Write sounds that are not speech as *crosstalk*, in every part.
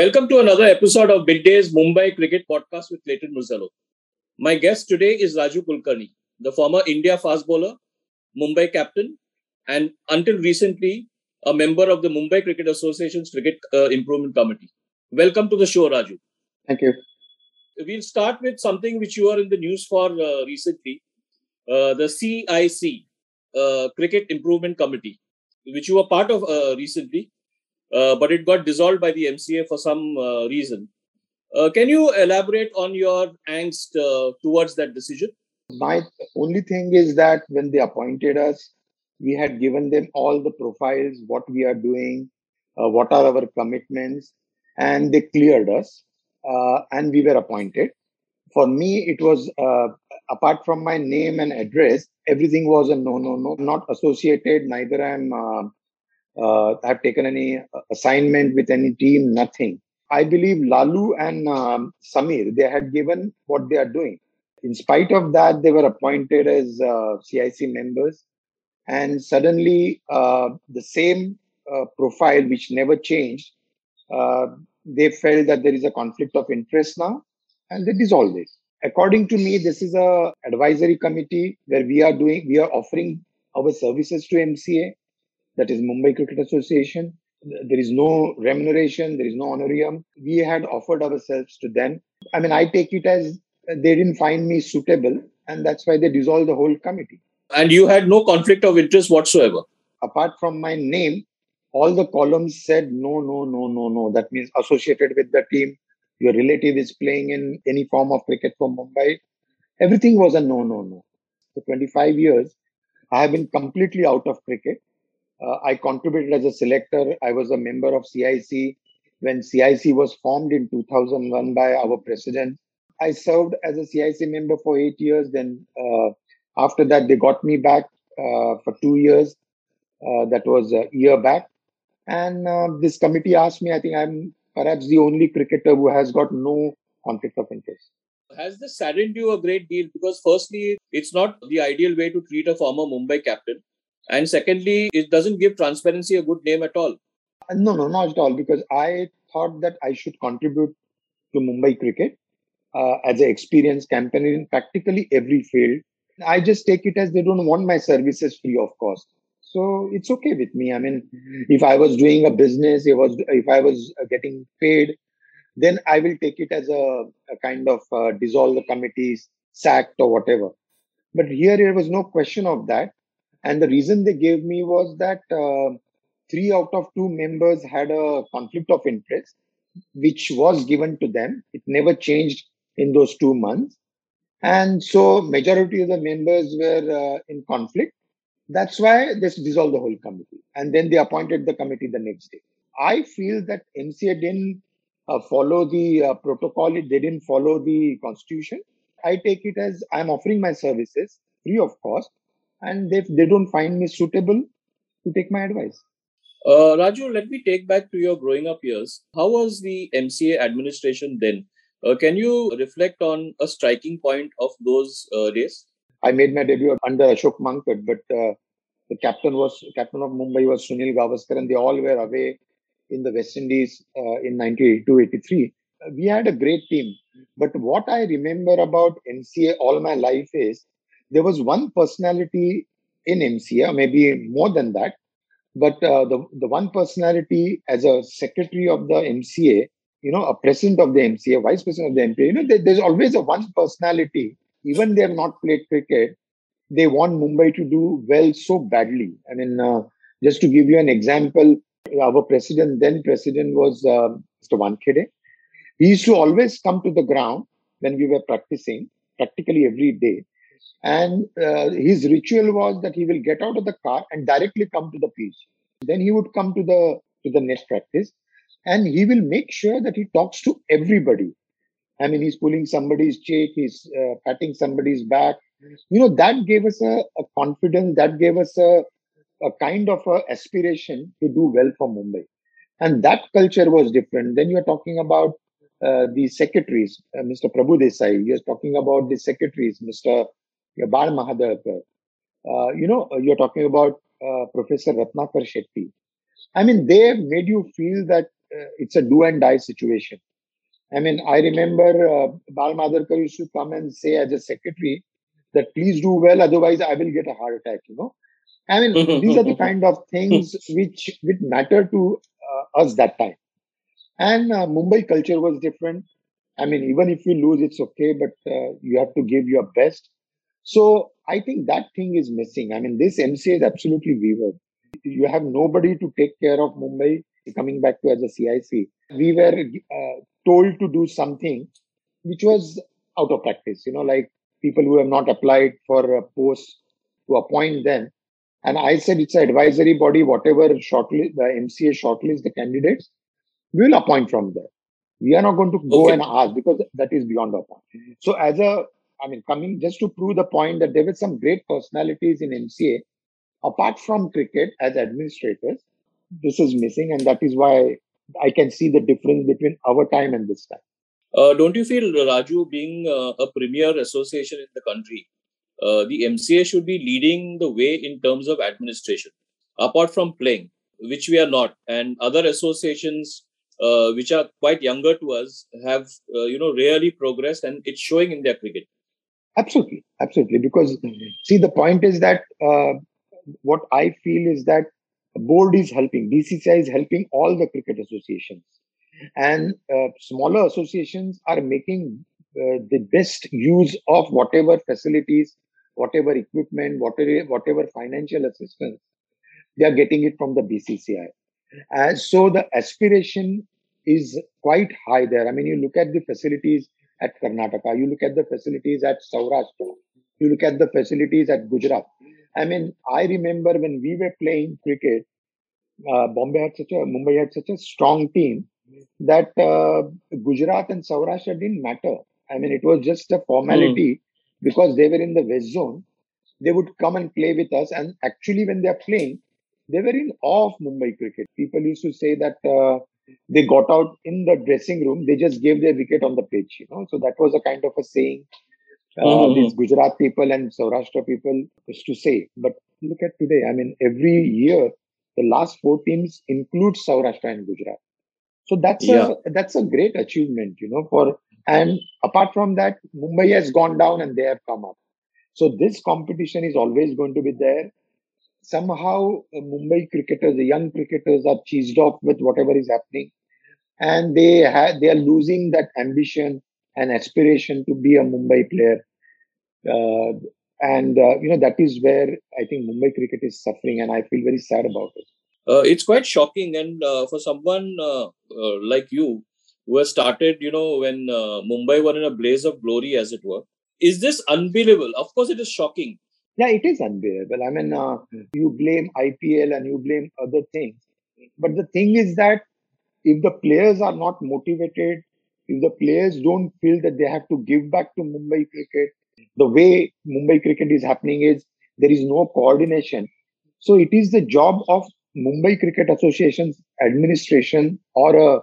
Welcome to another episode of Midday's Mumbai Cricket Podcast with Clayton Murzello. My guest today is Raju Kulkarni, the former India fast bowler, Mumbai captain, and until recently, a member of the Mumbai Cricket Association's Cricket uh, Improvement Committee. Welcome to the show, Raju. Thank you. We'll start with something which you are in the news for uh, recently uh, the CIC, uh, Cricket Improvement Committee, which you were part of uh, recently, but it got dissolved by the MCA for some reason. can you elaborate on your angst towards that decision? My only thing is that when they appointed us, we had given them all the profiles, what we are doing, uh, what are our commitments, and they cleared us, uh, and we were appointed. For me, it was uh, apart from my name and address, everything was a no, no, no, not associated. Neither I'm uh, uh, have taken any assignment with any team, nothing. I believe Lalu and um, Samir, they had given what they are doing. In spite of that, they were appointed as uh, CIC members and suddenly uh, the same uh, profile which never changed uh, they felt that there is a conflict of interest now and they dissolved it according to me this is a advisory committee where we are doing we are offering our services to mca that is mumbai cricket association there is no remuneration there is no honorarium we had offered ourselves to them i mean i take it as they didn't find me suitable and that's why they dissolved the whole committee and you had no conflict of interest whatsoever. Apart from my name, all the columns said no, no, no, no, no. That means associated with the team, your relative is playing in any form of cricket from Mumbai. Everything was a no, no, no. For 25 years, I have been completely out of cricket. Uh, I contributed as a selector. I was a member of CIC when CIC was formed in 2001 by our president. I served as a CIC member for eight years. Then uh, after that, they got me back uh, for two years. Uh, that was a year back. And uh, this committee asked me, I think I'm perhaps the only cricketer who has got no conflict of interest. Has this saddened you a great deal? Because, firstly, it's not the ideal way to treat a former Mumbai captain. And secondly, it doesn't give transparency a good name at all. No, no, not at all. Because I thought that I should contribute to Mumbai cricket uh, as an experienced campaigner in practically every field I just take it as they don't want my services free of cost. So it's okay with me. I mean, if I was doing a business, if I was, if I was uh, getting paid, then I will take it as a, a kind of uh, dissolve the committees, sacked or whatever. But here there was no question of that. And the reason they gave me was that uh, three out of two members had a conflict of interest, which was given to them. It never changed in those two months. And so majority of the members were uh, in conflict. That's why they dissolved the whole committee. And then they appointed the committee the next day. I feel that mca didn't uh, follow the uh, protocol. They didn't follow the constitution. I take it as i'm offering my services free of cost and if they don't find me suitable to take my advice uh, Raju, let me take back to your growing up years. How was the MCA administration then? Uh, can you reflect on a striking point of those uh, days? I made my debut under Ashok Mankad, but uh, the captain was captain of Mumbai was Sunil Gavaskar, and they all were away in the West Indies uh, in 1982-83. We had a great team, but what I remember about MCA all my life is there was one personality in MCA, maybe more than that, but uh, the the one personality as a secretary of the MCA you know, a president of the MCA, vice president of the MCA, you know, there, there's always a one personality. Even they have not played cricket, they want Mumbai to do well so badly. I mean, uh, just to give you an example, our president, then president was uh, Mr. Wankhede. He used to always come to the ground when we were practicing, practically every day. And uh, his ritual was that he will get out of the car and directly come to the pitch. Then he would come to the to the next practice and he will make sure that he talks to everybody. I mean, he's pulling somebody's cheek, he's uh, patting somebody's back. You know, that gave us a, a confidence, that gave us a, a kind of a aspiration to do well for Mumbai. And that culture was different. Then you're talking about uh, the secretaries, uh, Mr. Prabhu Desai. You're talking about the secretaries, Mr. Bal Mahaddalkar. Uh, you know, you're talking about uh, Professor Ratnakar Shetty. I mean, they have made you feel that uh, it's a do and die situation. I mean, I remember uh, Bal used to come and say as a secretary that please do well, otherwise I will get a heart attack. You know, I mean, *laughs* these are the kind of things which which matter to uh, us that time. And uh, Mumbai culture was different. I mean, even if you lose, it's okay, but uh, you have to give your best. So I think that thing is missing. I mean, this MCA is absolutely wavered. You have nobody to take care of Mumbai. Coming back to as a CIC, we were uh, told to do something which was out of practice. You know, like people who have not applied for a post to appoint them. And I said it's an advisory body, whatever shortlist, the MCA shortlist the candidates, we will appoint from there. We are not going to go okay. and ask because that is beyond our point. So as a, I mean, coming just to prove the point that there were some great personalities in MCA, apart from cricket as administrators, this is missing. And that is why I can see the difference between our time and this time. Uh, don't you feel, Raju, being uh, a premier association in the country, uh, the MCA should be leading the way in terms of administration, apart from playing, which we are not, and other associations uh, which are quite younger to us have, uh, you know, really progressed, and it's showing in their cricket. Absolutely, absolutely. Because see, the point is that uh, what I feel is that board is helping, BCCI is helping all the cricket associations. And uh, smaller associations are making uh, the best use of whatever facilities whatever equipment whatever whatever financial assistance they are getting it from the bcci and so the aspiration is quite high there. I mean you look at the facilities at karnataka you look at the facilities at saurashtra you look at the facilities at gujarat i mean i remember when we were playing cricket uh, bombay had such a mumbai had such a strong team that uh, Gujarat and Saurashtra didn't matter. I mean, it was just a formality mm. because they were in the west zone. They would come and play with us. And actually, when they're playing, they were in awe of Mumbai cricket. People used to say that uh, they got out in the dressing room, they just gave their wicket on the pitch, you know. So that was a kind of a saying uh, mm-hmm. these Gujarat people and Saurashtra people used to say. But look at today. I mean, every year, the last four teams include Saurashtra and Gujarat. So that's yeah. a that's a great achievement, you know. For and apart from that, Mumbai has gone down and they have come up. So this competition is always going to be there. Somehow, uh, Mumbai cricketers, the young cricketers, are cheesed off with whatever is happening, and they have they are losing that ambition and aspiration to be a Mumbai player. Uh, and uh, you know that is where I think Mumbai cricket is suffering, and I feel very sad about it. Uh, it's quite shocking. And uh, for someone uh, like you who has started you know when mumbai were in a blaze of glory as it were is this unbelievable? Of course it is shocking yeah it is unbearable. i mean uh, you blame ipl and you blame other things but the thing is that if the players are not motivated if the players don't feel that they have to give back to mumbai cricket the way mumbai cricket is happening is there is no coordination so it is the job of Mumbai Cricket Association's administration or a,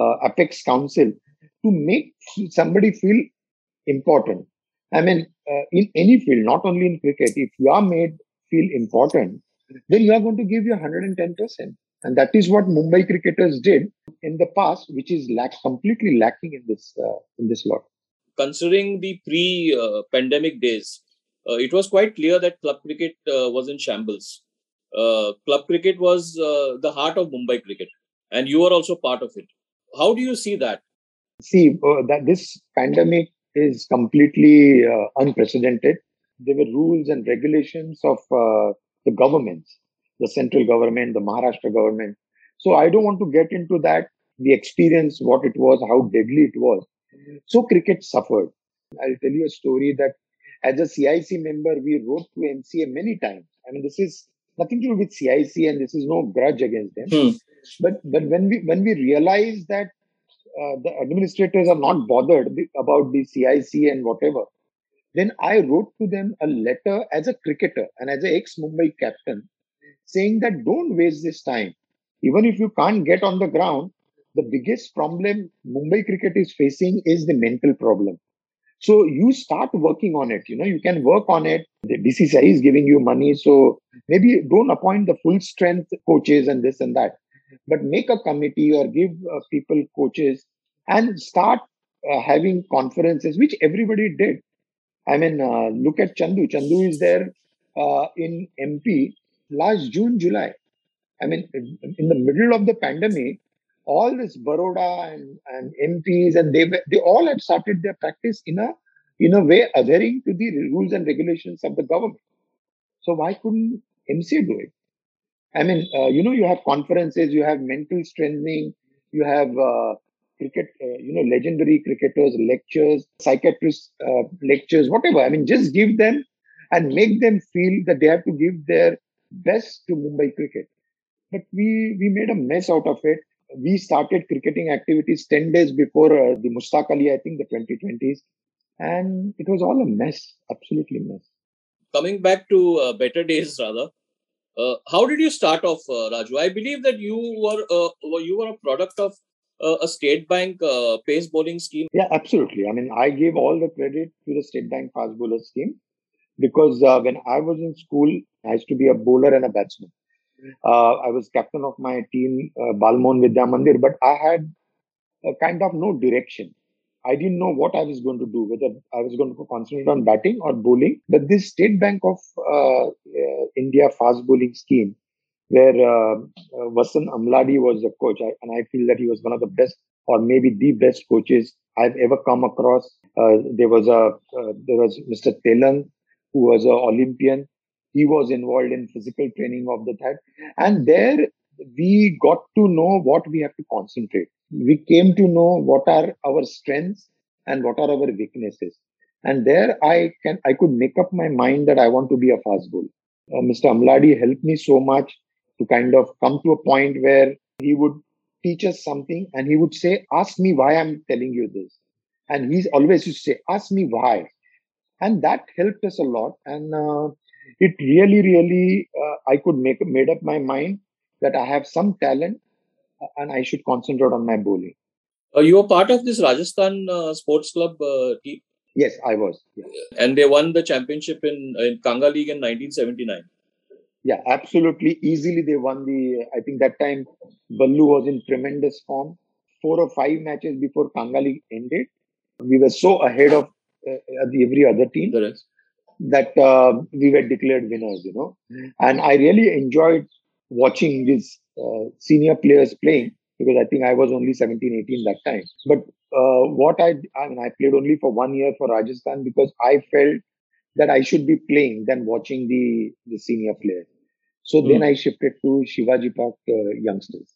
a apex council to make somebody feel important. I mean, uh, in any field, not only in cricket, if you are made feel important, then you are going to give your 110%. And that is what Mumbai cricketers did in the past, which is lack, completely lacking in this uh, in this lot. Considering the pre-pandemic uh, days, uh, it was quite clear that club cricket uh, was in shambles uh, club cricket was uh, the heart of Mumbai cricket, and you were also part of it. How do you see that? See uh, that this pandemic is completely uh, unprecedented. There were rules and regulations of uh, the governments, the central government, the Maharashtra government. So I don't want to get into that. The experience, what it was, how deadly it was. So cricket suffered. I'll tell you a story that as a CIC member, we wrote to MCA many times. I mean, this is nothing to do with CIC, and this is no grudge against them. Hmm. But but when we when we realize that uh, the administrators are not bothered about the CIC and whatever, then I wrote to them a letter as a cricketer and as an ex Mumbai captain, saying that don't waste this time. Even if you can't get on the ground, the biggest problem Mumbai cricket is facing is the mental problem. So you start working on it. You know, you can work on it. The BCCI is giving you money. So maybe don't appoint the full strength coaches and this and that. But make a committee or give uh, people coaches and start uh, having conferences, which everybody did. I mean, uh, look at Chandu. Chandu is there uh, in MP last June, July. I mean, in the middle of the pandemic, all this Baroda and, and MPs and they they all had started their practice in a in a way adhering to the rules and regulations of the government. So why couldn't MCA do it? I mean, uh, you know, you have conferences, you have mental strengthening, you have uh, cricket, uh, you know, legendary cricketers lectures, psychiatrists uh, lectures, whatever. I mean, just give them and make them feel that they have to give their best to Mumbai cricket. But we we made a mess out of it. We started cricketing activities 10 days before uh, the Mushtaq Ali, I think the 2020s. And it was all a mess, absolutely mess. Coming back to uh, better days, rather, uh, how did you start off, uh, Raju? I believe that you were uh, you were a product of uh, a State Bank uh, pace bowling scheme. Yeah, absolutely. I mean, I give all the credit to the State Bank fast bowler scheme because uh, when I was in school, I used to be a bowler and a batsman. I was captain of my team, uh, Balmohan Vidya Mandir, but I had a kind of no direction. I didn't know what I was going to do, whether I was going to concentrate on batting or bowling. But this State Bank of uh, uh, India fast bowling scheme, where uh, uh Vasant Amladi was the coach, I, and I feel that he was one of the best, or maybe the best coaches I've ever come across. Uh, there was a uh, there was Mr. Telang, who was an Olympian. He was involved in physical training of the that, and there we got to know what we have to concentrate we came to know what are our strengths and what are our weaknesses. And there I can, I could make up my mind that I want to be a fast bowler. Uh, Mr. Amladi helped me so much to kind of come to a point where he would teach us something and he would say, ask me why I'm telling you this. And he's always used to say, ask me why. And that helped us a lot. And uh, it really, really, uh, I could make, made up my mind that I have some talent and I should concentrate on my bowling. Uh, you were part of this Rajasthan uh, Sports Club uh, team. Yes, I was. Yeah. And they won the championship in in Kanga League in 1979. Yeah, absolutely. Easily they won the. I think that time Ballu was in tremendous form. Four or five matches before Kanga League ended, we were so ahead of uh, every other team that uh, we were declared winners. You know, and I really enjoyed watching these uh, senior players playing because I think I was only 17, 18 that time. But uh, what I, I mean, I played only for one year for Rajasthan because I felt that I should be playing than watching the, the senior players. So mm. then I shifted to Shivaji Park uh, youngsters.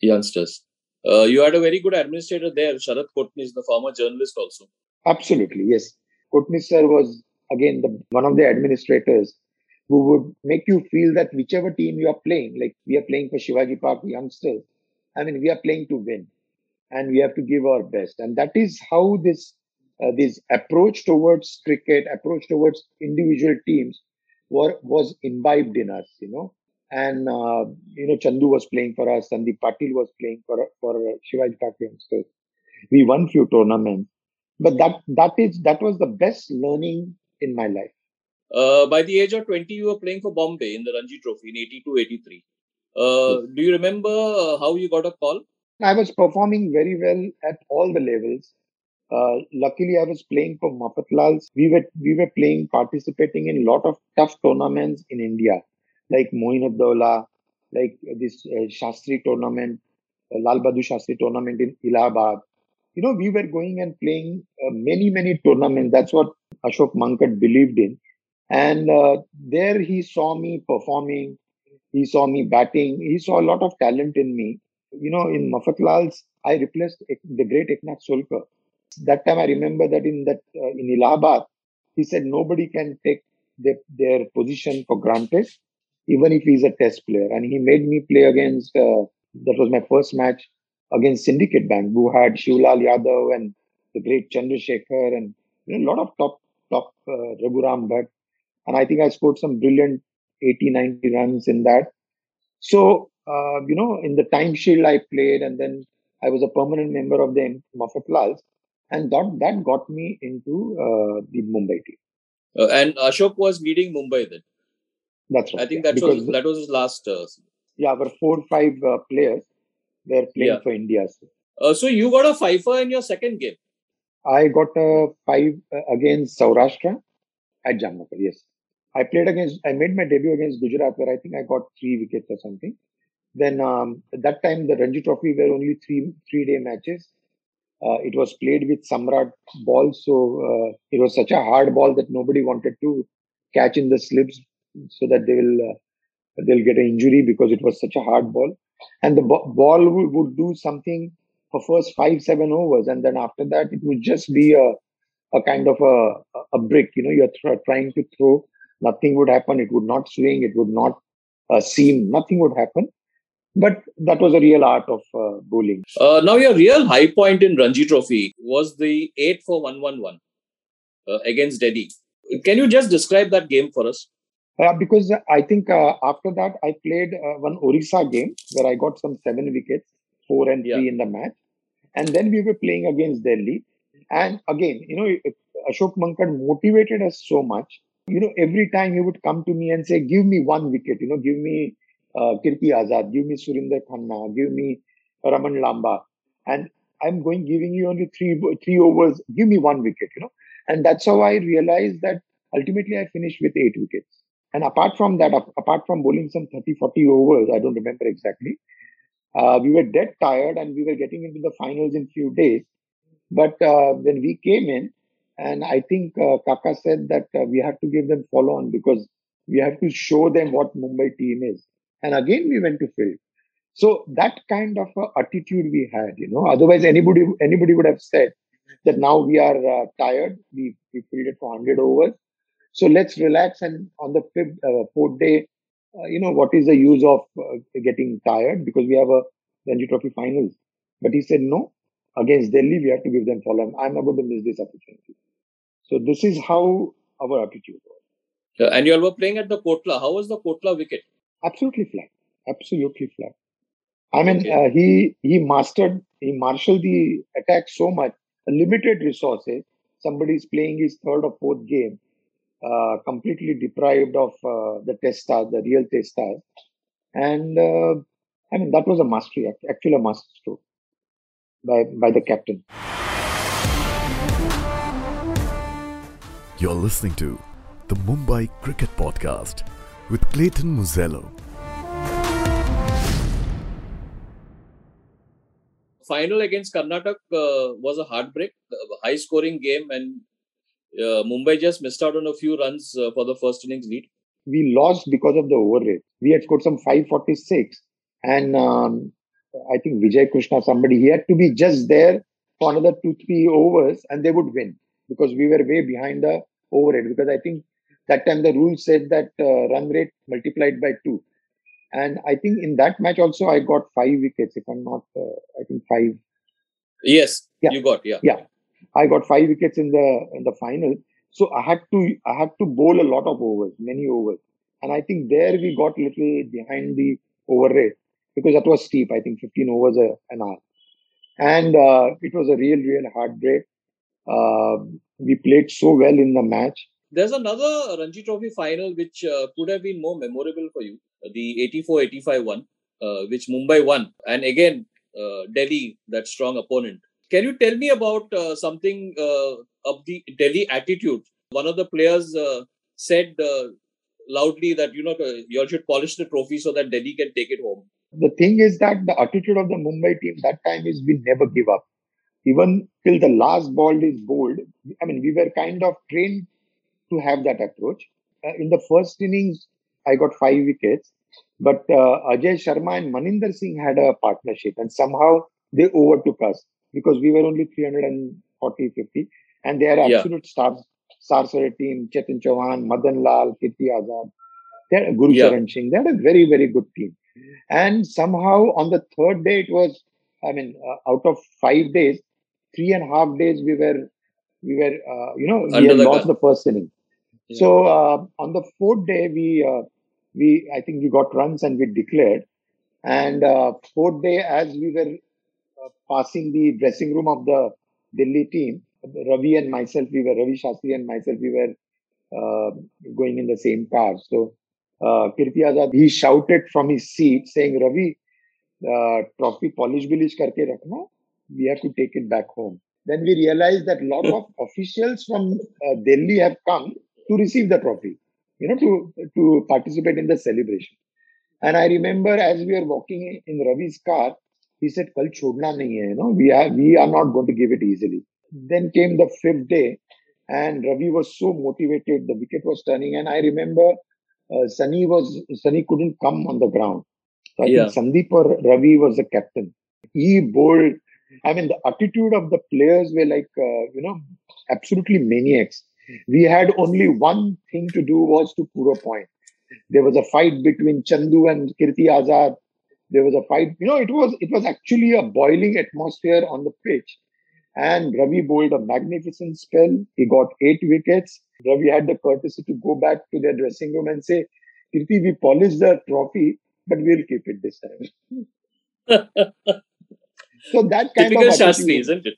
Youngsters. Uh, you had a very good administrator there, Sharad Kotnis, the former journalist also. Absolutely, yes. Kotnis sir was again the, one of the administrators who would make you feel that whichever team you are playing, like we are playing for Shivaji Park youngsters, I mean, we are playing to win and we have to give our best. And that is how this, uh, this approach towards cricket, approach towards individual teams were, was imbibed in us, you know. And, uh, you know, Chandu was playing for us, and the Patil was playing for, for Shivaji Park youngsters. We won few tournaments, but that, that is, that was the best learning in my life. Uh, by the age of 20, you were playing for Bombay in the Ranji Trophy in 82 83. Uh, do you remember uh, how you got a call? I was performing very well at all the levels. Uh, luckily, I was playing for Mafatlals. We were we were playing, participating in a lot of tough tournaments in India, like Moin-ud-Dowlah, like this uh, Shastri tournament, uh, Lal Bahadur Shastri tournament in Allahabad. You know, we were going and playing uh, many many tournaments. That's what Ashok Mankad believed in. And uh, there he saw me performing. He saw me batting. He saw a lot of talent in me. You know, in Mafatlal's, I replaced the great Eknath Solkar. That time I remember that in that uh, in Allahabad, he said nobody can take the, their position for granted, even if he's a test player. And he made me play against, uh, that was my first match against Syndicate Bank, who had Shivlal Yadav and the great Chandrasekhar and you know, a lot of top, top uh, Raghuram Bhat. And I think I scored some brilliant 80, 90 runs in that. So, uh, you know, in the Times Shield I played and then I was a permanent member of the Mafatlals and that, that got me into uh, the Mumbai team. Uh, and Ashok was leading Mumbai then. That's right. I think that was that was his last. Uh, yeah, our four or five uh, players were playing Yeah. for India. So Uh, so you got a fifer in your second game. I got a five uh, against Saurashtra at Jamnagar. Yes, I played against. I made my debut against Gujarat, where I think I got three wickets or something. Then um, at that time the Ranji Trophy were only three three day matches. Uh, it was played with Samrat ball, so uh, it was such a hard ball that nobody wanted to catch in the slips, so that they will uh, they'll get an injury because it was such a hard ball. And the ball would, would do something for first five seven overs, and then after that it would just be a a kind of a a brick. You know, you're tr- trying to throw, nothing would happen. It would not swing. It would not uh, seam. Nothing would happen. But that was a real art of uh, bowling. Uh, now your real high point in Ranji Trophy was the eight for one one one uh, against Delhi. Can you just describe that game for us? Uh, because I think uh, after that I played uh, one Orissa game where I got some seven wickets, four and three Yeah. in the match, and then we were playing against Delhi. And again, you know, Ashok Mankad motivated us so much. You know, every time he would come to me and say, "Give me one wicket. You know, give me uh, Kirti Azad, give me Surinder Khanna, give me Raman Lamba, and I'm going giving you only three three overs. Give me one wicket. You know, and that's how I realized that ultimately I finished with eight wickets. And apart from that, apart from bowling some 30, 40 overs, I don't remember exactly, uh, we were dead tired and we were getting into the finals in few days. But uh, when we came in, and I think uh, Kaka said that uh, we have to give them follow on because we have to show them what Mumbai team is. And again, we went to field. So that kind of uh, attitude we had, you know. Otherwise, anybody anybody would have said that now we are uh, tired. We we fielded for 100 overs. So let's relax. And on the fifth, uh, fourth day, uh, you know, what is the use of uh, getting tired because we have a Ranji Trophy finals. But he said, no, against Delhi, we have to give them follow. I'm not going to miss this opportunity. So this is how our attitude was. And you all were playing at the Kotla. How was the Kotla wicket? Absolutely flat. Absolutely flat. I mean, Okay. uh, he he mastered, he marshaled the attack so much. Limited resources. Somebody is playing his third or fourth game, uh, completely deprived of uh, the test stars, the real test stars, and uh, I mean that was a mastery, actually a master stroke by by the captain. You're listening to the Mumbai Cricket Podcast with Clayton Murzello. Final against Karnataka uh, was a heartbreak, a high scoring game, and uh, Mumbai just missed out on a few runs uh, for the first innings lead. We lost because of the over rate. We had scored some 546, and um, I think Vijay Krishna, somebody, he had to be just there for another two, three overs, and they would win because we were way behind the over rate. Because I think that time the rule said that uh, run rate multiplied by two. And I think in that match also I got five wickets, if I'm not, uh, I think five. Yes, Yeah. you got, yeah. Yeah, I got five wickets in the in the final. So I had to I had to bowl a lot of overs, many overs, and I think there we got little behind the over rate because that was steep. I think 15 overs a, an hour, and uh, it was a real real heartbreak. Uh, we played so well in the match. There's another Ranji Trophy final which uh, could have been more memorable for you, the 84-85 one, uh, which Mumbai won, and again uh, Delhi, that strong opponent. Can you tell me about uh, something uh, of the Delhi attitude? One of the players uh, said uh, loudly that you know you all should polish the trophy so that Delhi can take it home. The thing is that the attitude of the Mumbai team that time is we never give up. Even till the last ball is bowled, I mean, we were kind of trained to have that approach. Uh, in the first innings, I got five wickets, but uh, Ajay Sharma and Maninder Singh had a partnership, and somehow they overtook us because we were only 340 50, and they are Yeah. absolute stars. Star studded team, Chetan Chauhan, Madan Lal, Kirti Azad, they had Guru Yeah. Charan Singh. They had a very, very good team. And somehow on the third day, it was, I mean, uh, out of five days, three and a half days we were, we were, uh, you know, we Under had the lost gun. the first inning. Yeah. So uh, on the fourth day, we, uh, we, I think we got runs and we declared. And uh, fourth day, as we were uh, passing the dressing room of the Delhi team, Ravi and myself, we were Ravi Shastri and myself, we were uh, going in the same car. So uh, Kirti Azad, he shouted from his seat saying, Ravi, trophy polish bilish karke rakhna. We have to take it back home. Then we realized that a lot of officials from uh, Delhi have come to receive the trophy, you know, to, to participate in the celebration. And I remember as we were walking in Ravi's car, he said, Kal chhodna nahi hai, you know, we are, we are not going to give it easily. Then came the fifth day and Ravi was so motivated. The wicket was turning. And I remember uh, Sunny was, Sunny couldn't come on the ground. So I Yeah. think Sandeep or Ravi was the captain. He bowled. I mean, the attitude of the players were like, uh, you know, absolutely maniacs. We had only one thing to do was to prove a point. There was a fight between Chandu and Kirti Azad. There was a fight. You know, it was it was actually a boiling atmosphere on the pitch. And Ravi bowled a magnificent spell. He got eight wickets. Ravi had the courtesy to go back to their dressing room and say, Kirti, we polished the trophy, but we'll keep it this time. *laughs* So that kind Typical of Shastri, isn't it?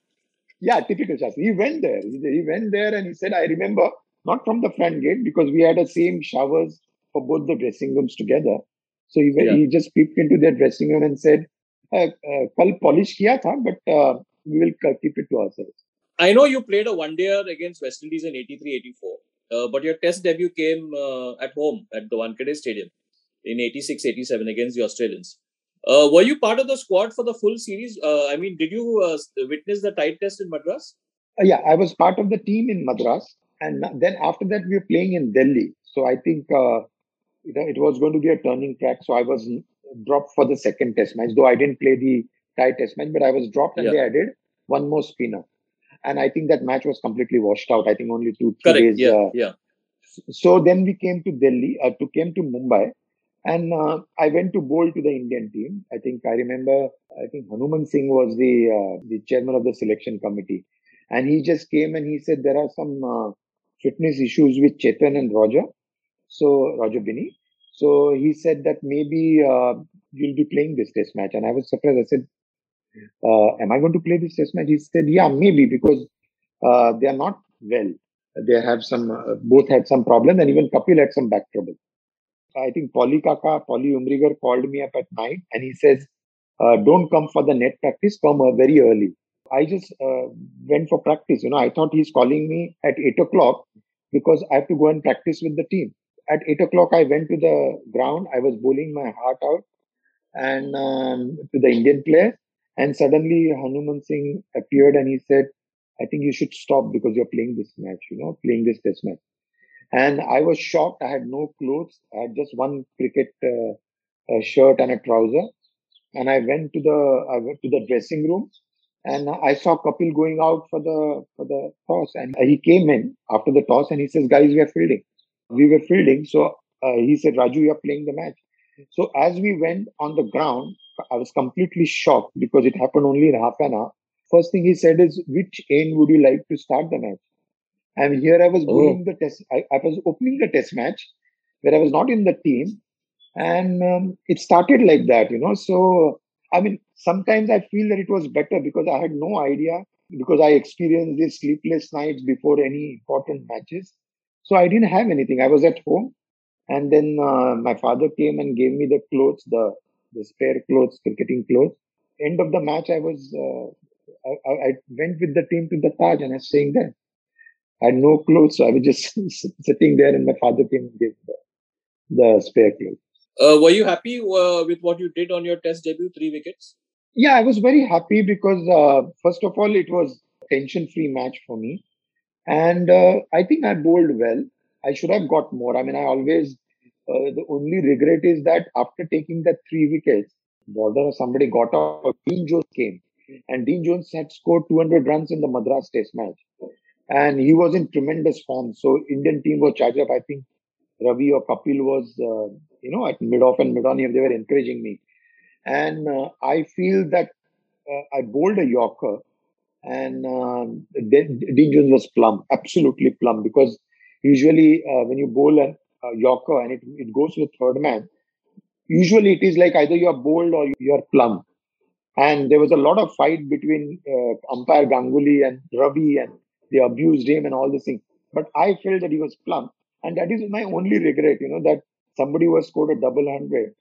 yeah, typical Shastri. He went there. He, he went there and he said, I remember not from the front gate because we had the same showers for both the dressing rooms together. So he, Yeah. he just peeped into their dressing room and said, uh, uh, kal polish kiya tha, but uh, we will keep it to ourselves. I know you played a one dayer against West Indies in 83 84, uh, but your test debut came uh, at home at the Wankhede Stadium in 86 87 against the Australians. Uh, were you part of the squad for the full series? Uh, I mean, did you uh, witness the tight test in Madras? Uh, yeah, I was part of the team in Madras. And then after that, we were playing in Delhi. So I think uh, you know, it was going to be a turning track. So I was dropped for the second test match, though I didn't play the tie test match, but I was dropped and Yeah. they added one more spinner. And I think that match was completely washed out. I think only two, three Correct. days. Yeah. uh, yeah. so then we came to Delhi, uh, to came to Mumbai, and uh, I went to bowl to the Indian team. I think I remember. I think Hanumant Singh was the uh, the chairman of the selection committee, and he just came and he said there are some uh, fitness issues with Chetan and Roger, so Roger Binney. So he said that maybe uh, you'll be playing this test match, and I was surprised. I said, uh, "Am I going to play this test match?" He said, "Yeah, maybe because uh, they are not well." they have some both had some problems and even Kapil had some back trouble. I think Polly Kaka, Polly Umrigar called me up at night and he says, uh, don't come for the net practice, come uh, very early. I just uh, went for practice. You know, I thought he's calling me at eight o'clock because I have to go and practice with the team. At eight o'clock, I went to the ground. I was bowling my heart out and um, to the Indian player. And suddenly Hanumant Singh appeared and he said, I think you should stop because you're playing this match, you know, playing this test match. And I was shocked. I had no clothes. I had just one cricket uh, uh, shirt and a trouser. And I went to the I went to the dressing room, and I saw Kapil going out for the for the toss. And he came in after the toss, and he says, "Guys, we are fielding. We were fielding." So uh, he said, "Raju, you are playing the match." So as we went on the ground, I was completely shocked because it happened only in half an hour. First thing he said is, which end would you like to start the match? And here I was Oh. bowling the test. I, I was opening the test match where I was not in the team. And um, it started like that, you know. So, I mean, sometimes I feel that it was better because I had no idea because I experienced these sleepless nights before any important matches. So I didn't have anything. I was at home. And then uh, my father came and gave me the clothes, the, the spare clothes, cricketing clothes. End of the match, I was uh, I, I went with the team to the Taj and I was staying there. I had no clothes, so I was just *laughs* sitting there, and my father came and gave the, the spare clothes. Uh, were you happy uh, with what you did on your test debut? Three wickets. Yeah, I was very happy because uh, first of all, it was tension-free match for me, and uh, I think I bowled well. I should have got more. I mean, I always uh, the only regret is that after taking that three wickets, Border or somebody got out. Dean Jones came, and Dean Jones had scored 200 runs in the Madras Test match, and he was in tremendous form. So Indian team was charged up. I think Ravi or Kapil was, uh, you know, at mid off and mid on. They were encouraging me, and uh, I feel that uh, I bowled a Yorker, and um, Dean Jones was plumb, absolutely plumb, because usually uh, when you bowl a, a Yorker and it, it goes to the third man, usually it is like either you're bowled or you're plumb. And there was a lot of fight between uh, umpire Ganguly and Ravi, and they abused him and all this thing. But I felt that he was plumb, and that is my only regret. You know that somebody was scored a double hundred.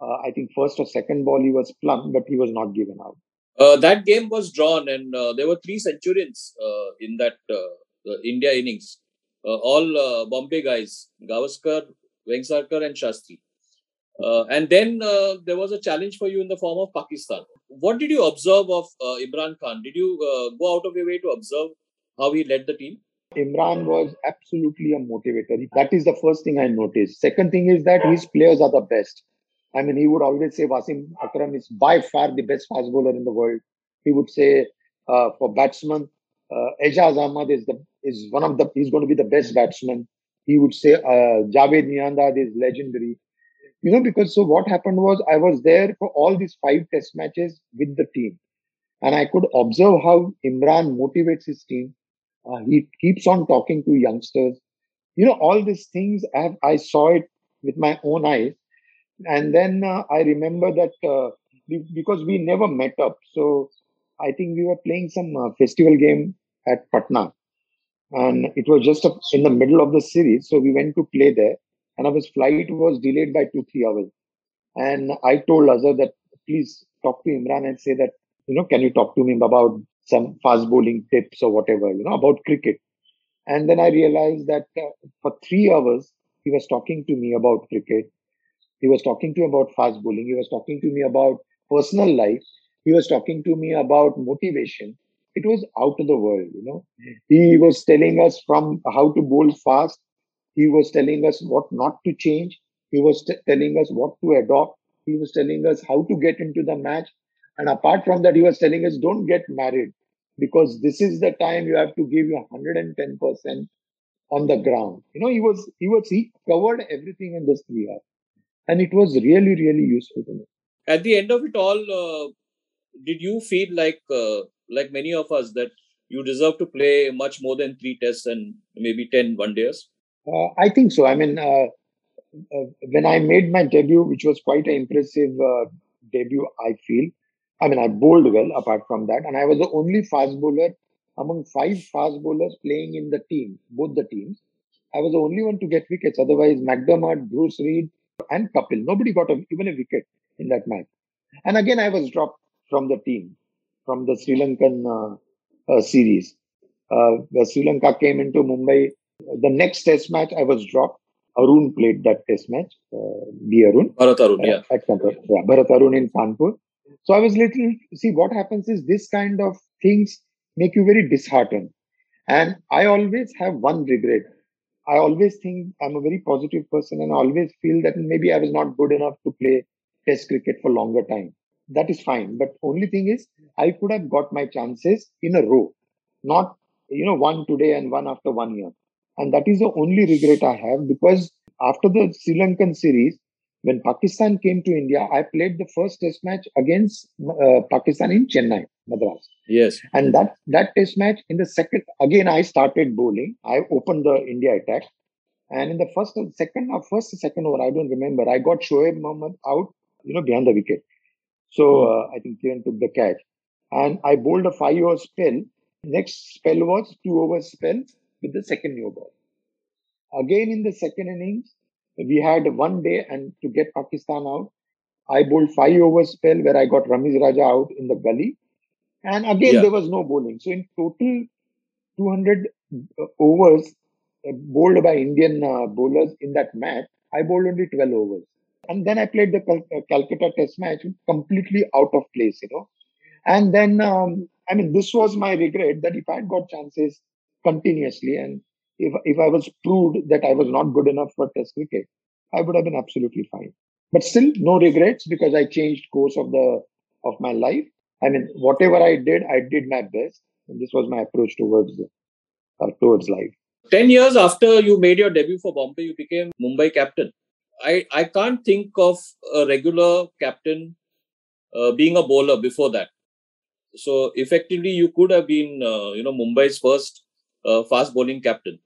Uh, I think first or second ball he was plumb, but he was not given out. Uh, that game was drawn, and uh, there were three centurions uh, in that uh, India innings. Uh, all Bombay guys: Gavaskar, Vengsarkar, and Shastri. and then there was a challenge for you in the form of Pakistan. What did you observe of Imran Khan? Did you go out of your way to observe how he led the team? Imran was absolutely a motivator. That is the first thing I noticed. Second thing is that his players are the best. I mean, he would always say Wasim Akram is by far the best fast bowler in the world. He would say uh, for batsmen, uh, Aijaz Ahmad is the is one of the he's going to be the best batsman. He would say uh, Javed Miandad is legendary. You know, because so what happened was I was there for all these five test matches with the team, and I could observe how Imran motivates his team. Uh, he keeps on talking to youngsters. You know, all these things I have, I saw it with my own eyes and then uh, I remember that uh, because we never met up, so I think we were playing some uh, festival game at Patna, and it was just in the middle of the series. So we went to play there, and our flight was delayed by two three hours. And I told Azhar that please talk to Imran and say that you know can you talk to him about some fast bowling tips or whatever you know about cricket. And then I realized that uh, for three hours he was talking to me about cricket he was talking to me about fast bowling. He was talking to me about personal life. He was talking to me about motivation. It was out of the world, you know. He was telling us from how to bowl fast. He was telling us what not to change. He was t- telling us what to adopt. He was telling us how to get into the match. And apart from that, he was telling us don't get married because this is the time you have to give your 110% on the ground. You know, he was, he was, he covered everything in this three hours. And it was really really useful to me. At the end of it all uh, did you feel like uh, like many of us that you deserve to play much more than three tests and maybe 10 one days? Uh, i think so. I mean uh, uh, when i made my debut which was quite an impressive uh, debut i feel i mean i bowled well apart from that and i was the only fast bowler among five fast bowlers playing in the team both the teams i was the only one to get wickets otherwise mcdermott bruce reid and Kapil. Nobody got a, even a wicket in that match. And again, I was dropped from the team, from the Sri Lankan uh, uh, series. Uh, Sri Lanka came into Mumbai. The next test match, I was dropped. Arun played that test match, uh, the Arun. Bharat Arun, yeah. At Kanpur. Yeah, Bharat Arun in Kanpur. So I was little, see what happens is this kind of things make you very disheartened. And I always have one regret I always think I'm a very positive person and I always feel that maybe I was not good enough to play test cricket for longer time. That is fine. But only thing is I could have got my chances in a row, not, you know, one today and one after one year. And that is the only regret I have because after the Sri Lankan series, when Pakistan came to India, I played the first test match against uh, Pakistan in Chennai, Madras. Yes. And that, that test match in the second, again, I started bowling. I opened the India attack. And in the first second or first or second over, I don't remember, I got Shoaib Mohammad out, you know, behind the wicket. So hmm. uh, I think Kiran took the catch. And I bowled a five over spell. Next spell was two over spell with the second new ball. Again in the second innings, we had one day and to get Pakistan out, I bowled five over spell where I got Ramiz Raja out in the gully. And again, yeah. there was no bowling. So in total, 200 uh, overs uh, bowled by Indian uh, bowlers in that match. I bowled only 12 overs. And then I played the Cal- Calcutta test match completely out of place, you know. And then, um, I mean, this was my regret that if I had got chances continuously and if, if I was proved that I was not good enough for test cricket, I would have been absolutely fine. But still, no regrets because I changed course of the of my life. I mean, whatever I did, I did my best, and this was my approach towards uh, towards life. Ten years after you made your debut for Bombay, you became Mumbai captain. I I can't think of a regular captain uh, being a bowler before that. So effectively, you could have been uh, you know Mumbai's first uh, fast bowling captain.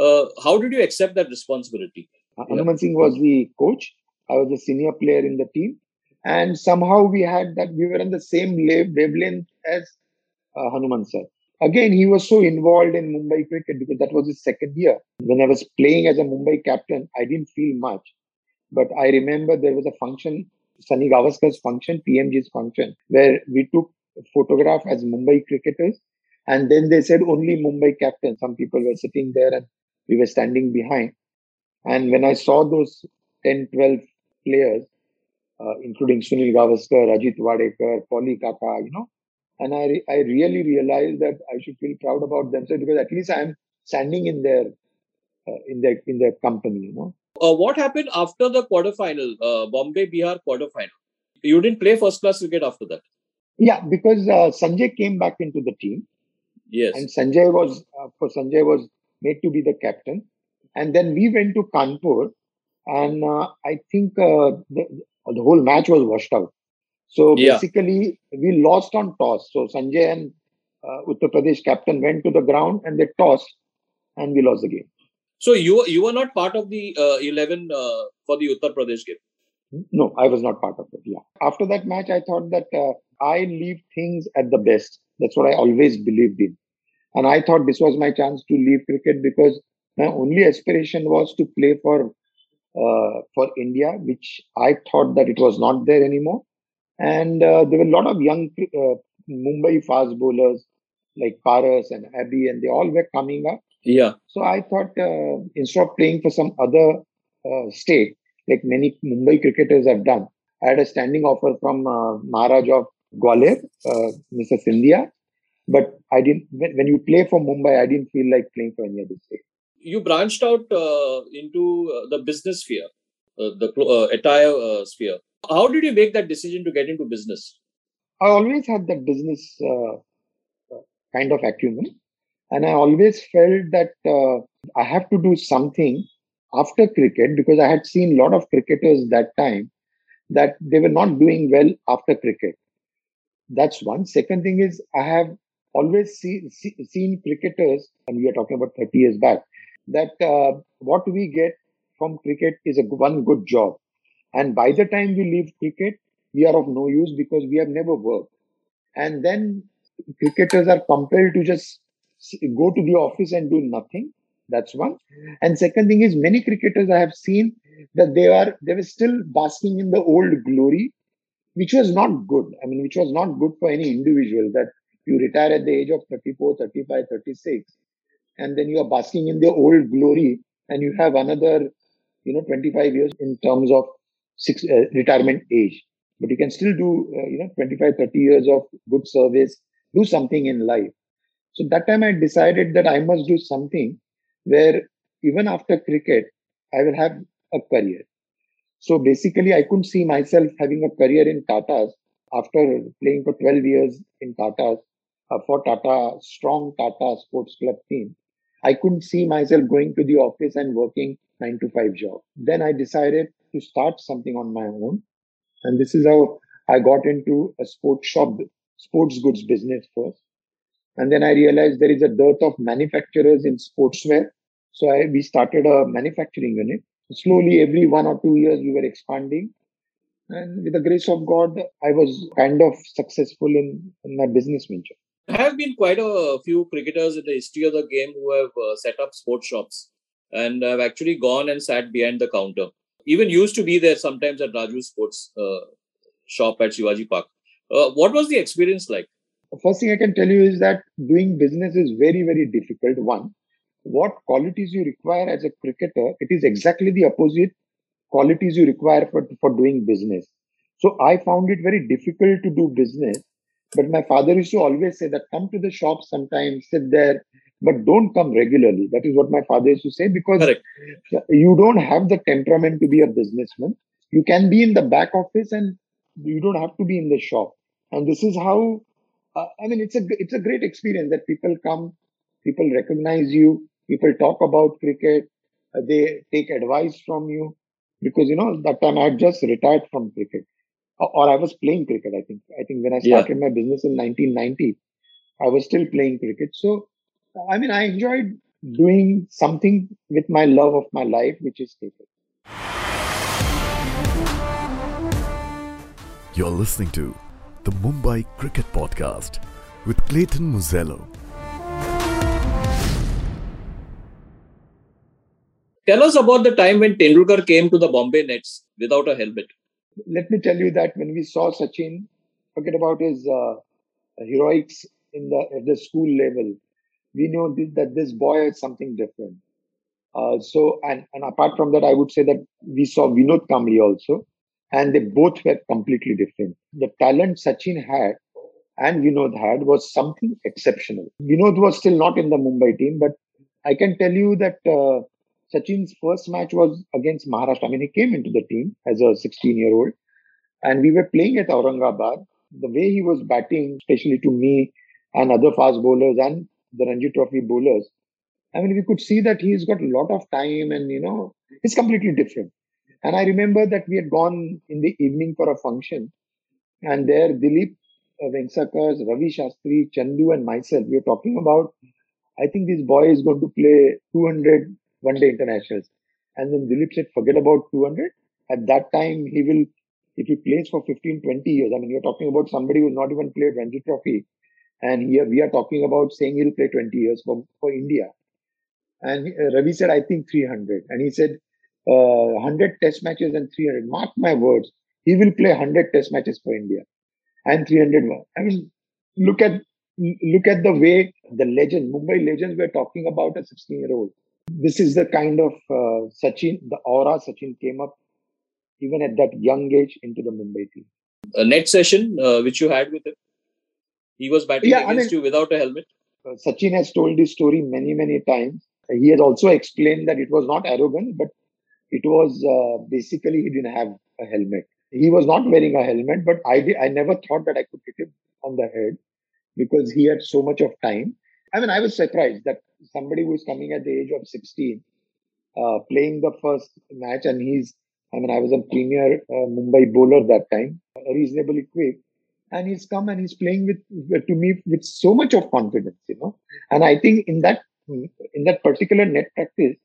Uh, how did you accept that responsibility? Uh, Hanumant Singh was the coach. I was a senior player in the team. And somehow we had that, we were on the same wavelength as uh, Hanumant sir. Again, he was so involved in Mumbai cricket because that was his second year. When I was playing as a Mumbai captain, I didn't feel much. but I remember there was a function, Sunny Gavaskar's function, PMG's function, where we took photograph as Mumbai cricketers. And then they said only Mumbai captain. Some people were sitting there and we were standing behind. And when I saw those 10, 12 players, uh, including Sunil Gavaskar, Ajit Wadekar, Polly Kaka, you know, and I, re- I really realized that I should feel proud about themselves because at least I'm standing in their uh, in their in their company, you know. Uh, what happened after the quarterfinal, uh, Bombay Bihar quarterfinal? You didn't play first class cricket after that. Yeah, because uh, Sanjay came back into the team, Yes. and Sanjay was uh, for Sanjay was made to be the captain, and then we went to Kanpur, and uh, I think uh, the, the whole match was washed out. So Yeah. basically, we lost on toss. So Sanjay and uh, Uttar Pradesh captain went to the ground and they tossed, and we lost the game. so you you were not part of the uh, 11 uh, for the Uttar Pradesh game. No, I was not part of it. Yeah. After that match, I thought that uh, I leave things at the best. That's what I always believed in. And I thought this was my chance to leave cricket because my only aspiration was to play for uh, for India, which I thought that it was not there anymore. And uh, there were a lot of young uh, Mumbai fast bowlers like Paras and Abey, and they all were coming up. Yeah. So I thought uh, instead of playing for some other uh, state, like many Mumbai cricketers have done, I had a standing offer from uh, Maharaj of Gwalior, uh, Mr. Scindia. But I didn't. When, when you play for Mumbai, I didn't feel like playing for any other state. You branched out uh, into uh, the business sphere, uh, the uh, attire uh, sphere. How did you make that decision to get into business? I always had that business kind of acumen, and I always felt that uh, I have to do something after cricket because I had seen a lot of cricketers that time that they were not doing well after cricket. That's one. Second thing is I have always see, see, seen cricketers, and we are talking about 30 years back, that uh, what we get from cricket is a one good job. And by the time we leave cricket, we are of no use because we have never worked. And then cricketers are compelled to just go to the office and do nothing. That's one. And second thing is many cricketers I have seen that they are they were still basking in the old glory, which was not good. I mean, which was not good for any individual that you retire at the age of 34, 35, 36, and then you are basking in the old glory and you have another, you know, 25 years in terms of six uh, retirement age. But you can still do, uh, you know, 25, 30 years of good service, do something in life. So that time I decided that I must do something where even after cricket, I will have a career. So basically, I couldn't see myself having a career in Tata's after playing for 12 years in Tata's uh, for Tata, strong Tata Sports Club team. I couldn't see myself going to the office and working nine to five job. Then I decided to start something on my own. And this is how I got into a sports shop, sports goods business first. And then I realized there is a dearth of manufacturers in sportswear. So I, we started a manufacturing unit. Slowly, every one or two years, we were expanding. And with the grace of God, I was kind of successful in, in my business venture. There have been quite a few cricketers in the history of the game who have uh, set up sports shops and have actually gone and sat behind the counter. Even used to be there sometimes at Raju Sports uh, shop at Shivaji Park. Uh, what was the experience like? First thing I can tell you is that doing business is very, very difficult. One, what qualities you require as a cricketer, it is exactly the opposite qualities you require for, for doing business. So I found it very difficult to do business. But my father used to always say that come to the shop sometimes, sit there, but don't come regularly. That is what my father used to say because Correct. you don't have the temperament to be a businessman. You can be in the back office and you don't have to be in the shop. And this is how, uh, I mean, it's a, it's a great experience that people come, people recognize you, people talk about cricket, uh, they take advice from you because, you know, that time I had just retired from cricket or, or I was playing cricket. I think, I think when I Yeah. started my business in 1990, I was still playing cricket. So, I mean, I enjoyed doing something with my love of my life, which is cricket. You're listening to the Mumbai Cricket Podcast with Clayton Murzello. Tell us about the time when Tendulkar came to the Bombay Nets without a helmet. Let me tell you that when we saw Sachin, forget about his uh, heroics in the at the school level, we know that this boy is something different. Uh, so, and, and apart from that, I would say that we saw Vinod Kambli also, and they both were completely different. The talent Sachin had and Vinod had was something exceptional. Vinod was still not in the Mumbai team, but I can tell you that uh, Sachin's first match was against Maharashtra. I mean, he came into the team as a 16 year old, and we were playing at Aurangabad. The way he was batting, especially to me and other fast bowlers and the Ranji Trophy bowlers, I mean, we could see that he's got a lot of time and, you know, it's completely different. And I remember that we had gone in the evening for a function and there Dilip uh, Ravi Shastri, Chandu and myself, we were talking about, I think this boy is going to play 200 one day internationals. And then Dilip said, forget about 200. At that time, he will, if he plays for 15, 20 years, I mean, you're talking about somebody who's not even played Ranji Trophy. And here we are talking about saying he'll play 20 years for, for India. And uh, Ravi said, I think 300. And he said, uh, 100 test matches and 300. Mark my words. He will play 100 test matches for India and 300. I mean, look at, look at the way the legend, Mumbai legends were talking about a 16 year old. This is the kind of uh, Sachin, the aura Sachin came up even at that young age into the Mumbai team. A net session uh, which you had with him. He was batting yeah, against I mean, you without a helmet. Uh, Sachin has told this story many, many times. He has also explained that it was not arrogant, but it was uh, basically he didn't have a helmet. He was not wearing a helmet, but I did, I never thought that I could hit him on the head because he had so much of time. I mean, I was surprised that somebody who is coming at the age of 16, uh, playing the first match, and he's, I mean, I was a premier uh, Mumbai bowler that time, reasonably quick, and he's come and he's playing with, to me, with so much of confidence, you know. And I think in that in that particular net practice,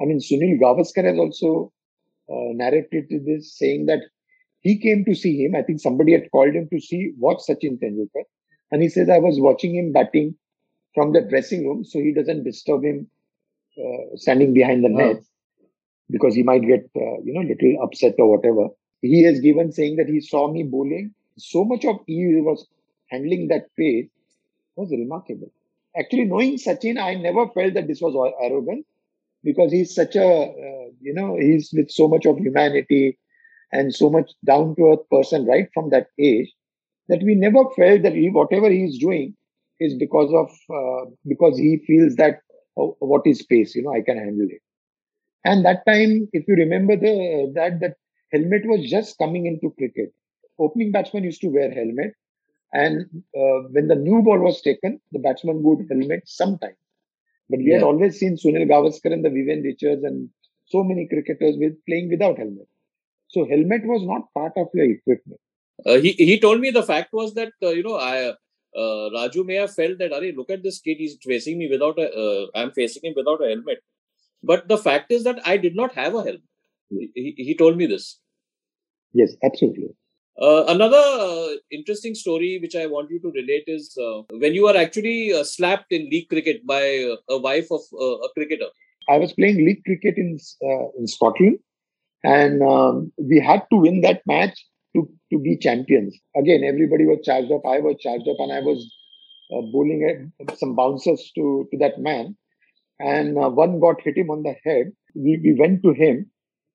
I mean, Sunil Gavaskar has also uh, narrated this, saying that he came to see him. I think somebody had called him to see watch Sachin Tendulkar, and he says I was watching him batting from the dressing room, so he doesn't disturb him uh, standing behind the oh. net because he might get uh, you know little upset or whatever. He has given saying that he saw me bowling so much of he was handling that pace was remarkable actually knowing Sachin, I never felt that this was arrogant because he's such a, uh, you know, he's with so much of humanity and so much down to earth person right from that age that we never felt that he, whatever he's doing is because of, uh, because he feels that oh, what is space, you know, I can handle it. And that time, if you remember the, that, that helmet was just coming into cricket. Opening batsman used to wear helmet and uh, when the new ball was taken, the batsman would helmet sometimes. But we yeah. had always seen Sunil Gavaskar and the Vivian Richards and so many cricketers with playing without helmet. So helmet was not part of your equipment. Uh, he he told me the fact was that uh, you know I uh, Raju may have felt that Are, look at this kid he's facing me without a uh, I'm facing him without a helmet. But the fact is that I did not have a helmet. He, he told me this. Yes, absolutely. Uh, another uh, interesting story which I want you to relate is uh, when you were actually uh, slapped in league cricket by uh, a wife of uh, a cricketer. I was playing league cricket in in Scotland, and um, we had to win that match to to be champions. Again, everybody was charged up. I was charged up, and I was bowling some bouncers to to that man, and one got hit him on the head. We we went to him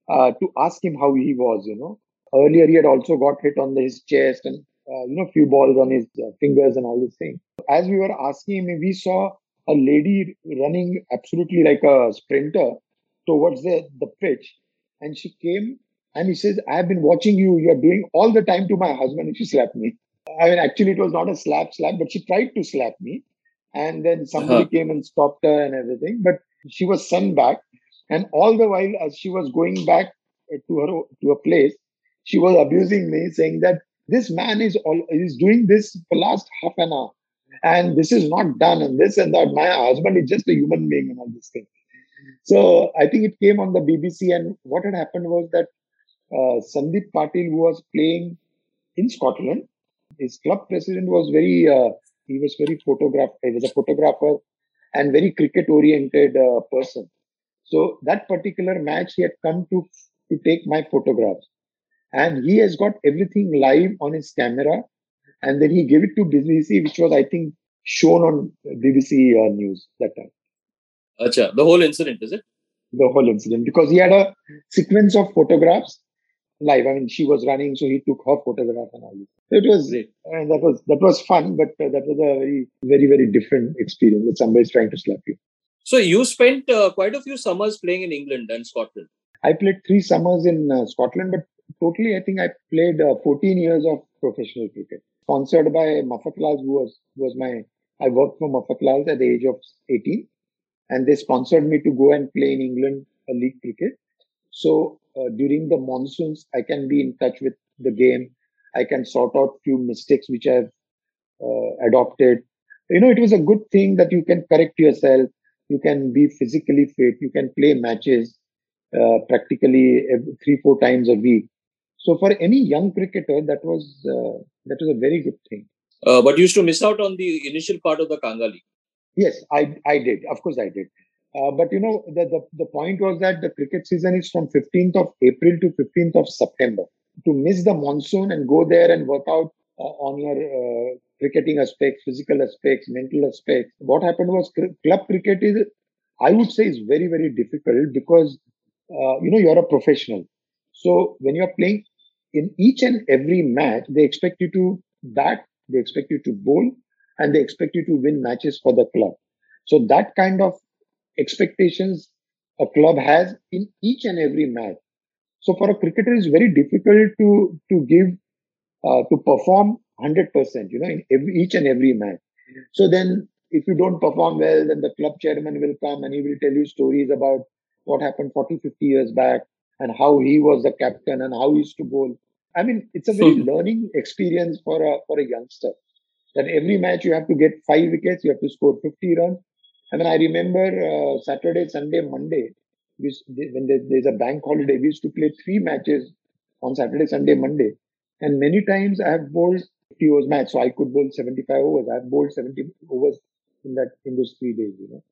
to ask him how he was, you know Earlier, he had also got hit on his chest and uh, you know few balls on his uh, fingers and all these things. As we were asking him, we saw a lady running absolutely like a sprinter towards the, the pitch, and she came and he says, "I have been watching you. You are doing all the time to my husband." And she slapped me. I mean, actually, it was not a slap, slap, but she tried to slap me, and then somebody uh-huh. came and stopped her and everything. But she was sent back, and all the while, as she was going back to her to a place, she was abusing me, saying that this man is all is doing this for last half an hour, and this is not done, and this and that. My husband is just a human being, and all this thing. So I think it came on the BBC, and what had happened was that uh, Sandeep Patil, who was playing in Scotland, his club president was very uh, he was very photograph he was a photographer and very cricket oriented uh, person So that particular match, he had come to to take my photographs, and he has got everything live on his camera, and then he gave it to BBC, which was I think shown on BBC uh, News that time. Acha, the whole incident is it? The whole incident because he had a sequence of photographs live. I mean, she was running, so he took her photograph and all this. It was Great. and that was that was fun, but uh, that was a very very very different experience. That somebody's trying to slap you. So you spent uh, quite a few summers playing in England and Scotland. I played three summers in uh, Scotland, but totally, I think I played uh, 14 years of professional cricket. Sponsored by Mafatlal, who was who was my I worked for Mafatlal at the age of 18, and they sponsored me to go and play in England a league cricket. So uh, during the monsoons, I can be in touch with the game. I can sort out few mistakes which I've uh, adopted. You know, it was a good thing that you can correct yourself. You can be physically fit. You can play matches uh, practically every, three, four times a week. So for any young cricketer, that was uh, that was a very good thing. Uh, but you used to miss out on the initial part of the Kanga League. Yes, I I did. Of course, I did. Uh, but you know, the, the the point was that the cricket season is from 15th of April to 15th of September. To miss the monsoon and go there and work out uh, on your uh, cricketing aspects, physical aspects, mental aspects. What happened was cr- club cricket is, I would say, is very very difficult because uh, you know you're a professional. So when you're playing in each and every match, they expect you to bat, they expect you to bowl, and they expect you to win matches for the club. So that kind of expectations a club has in each and every match. So for a cricketer, it's very difficult to to give uh, to perform 100%, you know, in every, each and every match. So then, if you don't perform well, then the club chairman will come and he will tell you stories about what happened 40, 50 years back and how he was the captain and how he used to bowl. I mean, it's a very learning experience for a for a youngster. That every match you have to get five wickets, you have to score 50 runs. I mean, I remember uh, Saturday, Sunday, Monday, when there, there's a bank holiday, we used to play three matches on Saturday, Sunday, Monday. And many times I have bowled 50 overs match, so I could bowl 75 overs. I have bowled 70 overs in that in those three days, you know.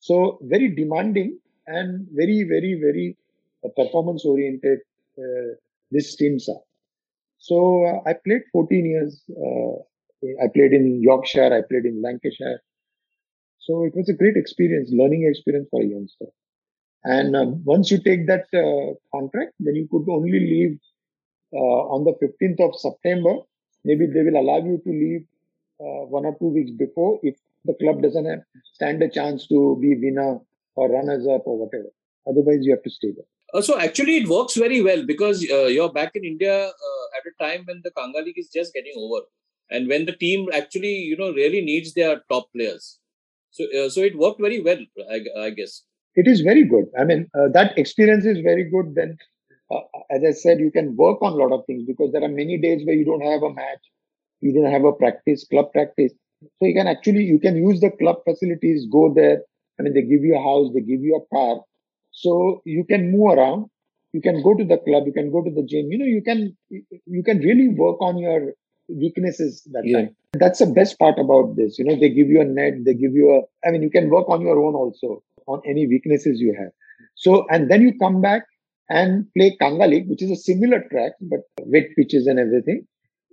So very demanding and very, very, very uh, performance oriented. Uh, these teams are. So uh, I played 14 years. Uh, I played in Yorkshire. I played in Lancashire. So it was a great experience, learning experience for a youngster. And uh, once you take that uh, contract, then you could only leave uh, on the 15th of September. Maybe they will allow you to leave uh, one or two weeks before if the club doesn't have, stand a chance to be winner or runners up or whatever. Otherwise, you have to stay there. Uh, so actually, it works very well because uh, you're back in India uh, at a time when the Kanga League is just getting over, and when the team actually, you know, really needs their top players. So, uh, so it worked very well, I, I guess. It is very good. I mean, uh, that experience is very good. Then, uh, as I said, you can work on a lot of things because there are many days where you don't have a match, you don't have a practice, club practice. So you can actually you can use the club facilities, go there. I mean, they give you a house, they give you a car, so you can move around. You can go to the club, you can go to the gym. You know, you can you can really work on your weaknesses that Yeah. time. That's the best part about this. You know, they give you a net, they give you a. I mean, you can work on your own also on any weaknesses you have. So and then you come back and play Kanga League, which is a similar track but wet pitches and everything.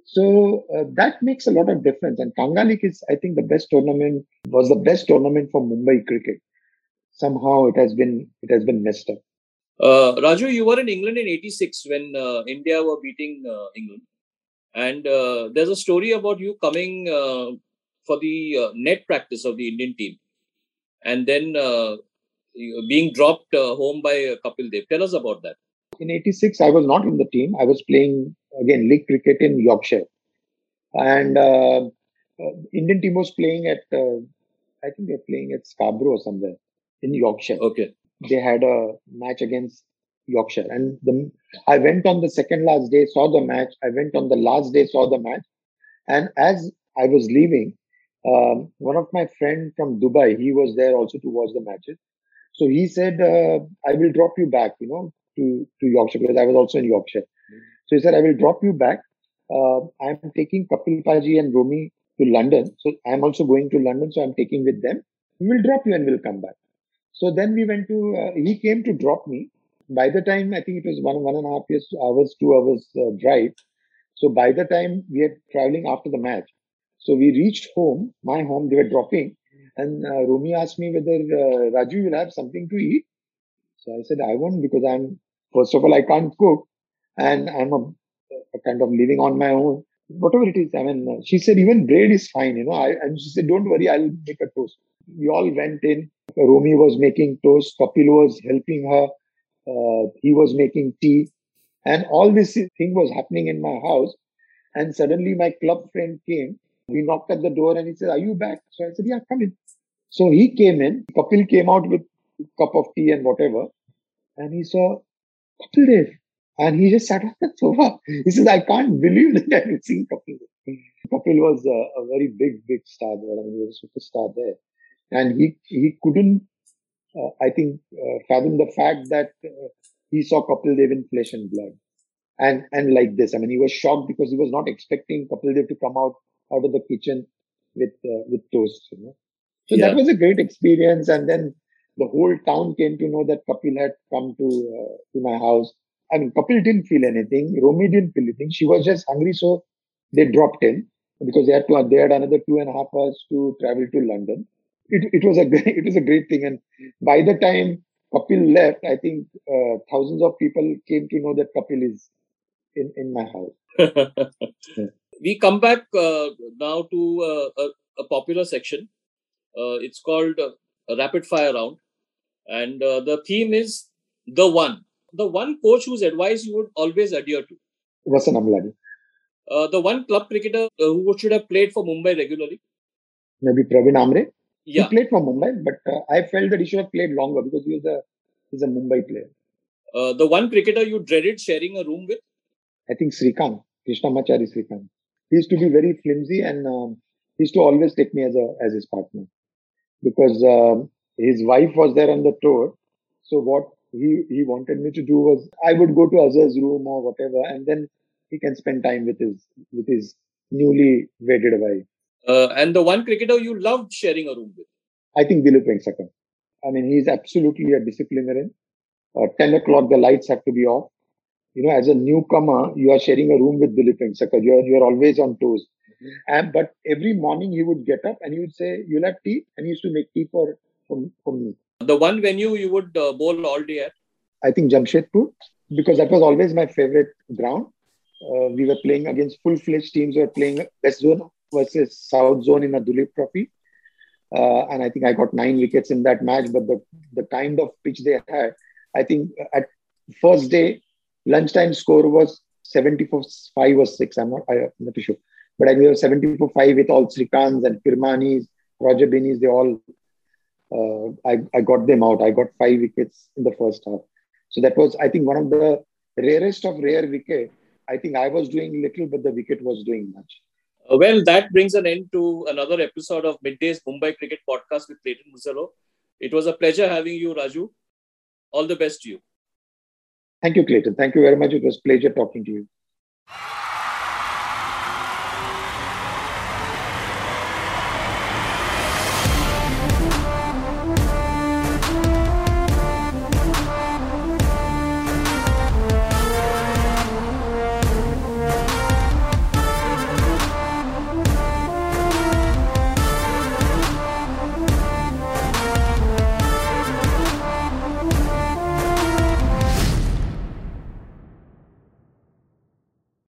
So uh, that makes a lot of difference. And Kanga League is, I think, the best tournament was the best tournament for Mumbai cricket. Somehow it has been it has been messed up. Uh, Raju, you were in England in '86 when uh, India were beating uh, England, and uh, there's a story about you coming uh, for the uh, net practice of the Indian team, and then uh, being dropped uh, home by Kapil Dev. Tell us about that. In '86, I was not in the team. I was playing again league cricket in Yorkshire, and Indian team was playing at uh, I think they're playing at Scarborough or somewhere in Yorkshire. Okay. they had a match against Yorkshire. And the, I went on the second last day, saw the match. I went on the last day, saw the match. And as I was leaving, um, one of my friend from Dubai, he was there also to watch the matches. So he said, uh, I will drop you back, you know, to, to Yorkshire because I was also in Yorkshire. So he said, I will drop you back. Uh, I'm taking Kapil Paji and Romi to London. So I'm also going to London. So I'm taking with them. We will drop you and we'll come back. So then we went to, uh, he came to drop me. By the time, I think it was one, one and a half years, hours, two hours uh, drive. So by the time we are traveling after the match, so we reached home, my home, they were dropping. And uh, Romi asked me whether uh, Raju will have something to eat. So I said, I won't because I'm, first of all, I can't cook and I'm a, a kind of living on my own. Whatever it is, I mean, uh, she said, even bread is fine, you know. I, and she said, don't worry, I'll make a toast. We all went in. Romi was making toast. Kapil was helping her. Uh, he was making tea. And all this thing was happening in my house. And suddenly my club friend came. We knocked at the door and he said, Are you back? So I said, Yeah, come in. So he came in. Kapil came out with a cup of tea and whatever. And he saw Kapil Dev. And he just sat on the *laughs* sofa. He says, I can't believe that I've seen Kapil. Kapil was a, a, very big, big star there. I mean, he was a superstar there. And he, he couldn't, I think, uh, fathom the fact that uh, he saw Kapil Dev in flesh and blood. And, and like this, I mean, he was shocked because he was not expecting Kapil Dev to come out, out of the kitchen with, uh, with toast, you know. So yeah. that was a great experience. And then the whole town came to know that Kapil had come to, uh, to my house. I mean, Kapil didn't feel anything. Romi didn't feel anything. She was just hungry. So they dropped in because they had to, they had another two and a half hours to travel to London. It, it was a *laughs* great, it was a great thing. And by the time Kapil left, I think uh, thousands of people came to know that Kapil is in, in my house. *laughs* we come back uh, now to uh, a, a, popular section. Uh, it's called a rapid fire round. And uh, the theme is the one. The one coach whose advice you would always adhere to. Vasant Amladi. Uh, the one club cricketer who should have played for Mumbai regularly. Maybe Praveen Amre. Yeah. He played for Mumbai, but I felt that he should have played longer because he was a he's a Mumbai player. Uh, the one cricketer you dreaded sharing a room with? I think Srikanth, Krishnamachari Srikanth. He used to be very flimsy and um, he used to always take me as a as his partner because um, his wife was there on the tour. So what he he wanted me to do was I would go to Azhar's room or whatever, and then he can spend time with his with his newly wedded wife. Uh, and the one cricketer you loved sharing a room with? I think Dilip Vengsarkar. I mean, he's absolutely a disciplinarian. Uh, 10 o'clock, the lights have to be off. You know, as a newcomer, you are sharing a room with Dilip Vengsarkar. You're, you're always on toes. Mm-hmm. And, but every morning he would get up and he would say, you'll have tea. And he used to make tea for, for, for me. The one venue you would uh, bowl all day at? I think Jamshedpur, because that was always my favorite ground. Uh, we were playing against full-fledged teams. We were playing West Zone versus South Zone in a Duleep Trophy. Uh, and I think I got nine wickets in that match. But the, the kind of pitch they had, I think at first day, lunchtime score was 74 5 or 6. I'm not, I'm not sure. But I knew 74 5 with all Srikanths and Kirmanis, Roger Binnies, they all, uh, I, I got them out. I got five wickets in the first half. So that was, I think, one of the rarest of rare wicket. I think I was doing little, but the wicket was doing much. Uh, well, that brings an end to another episode of Midday's Mumbai Cricket Podcast with Clayton Murzello. It was a pleasure having you, Raju. All the best to you. Thank you, Clayton. Thank you very much. It was pleasure talking to you.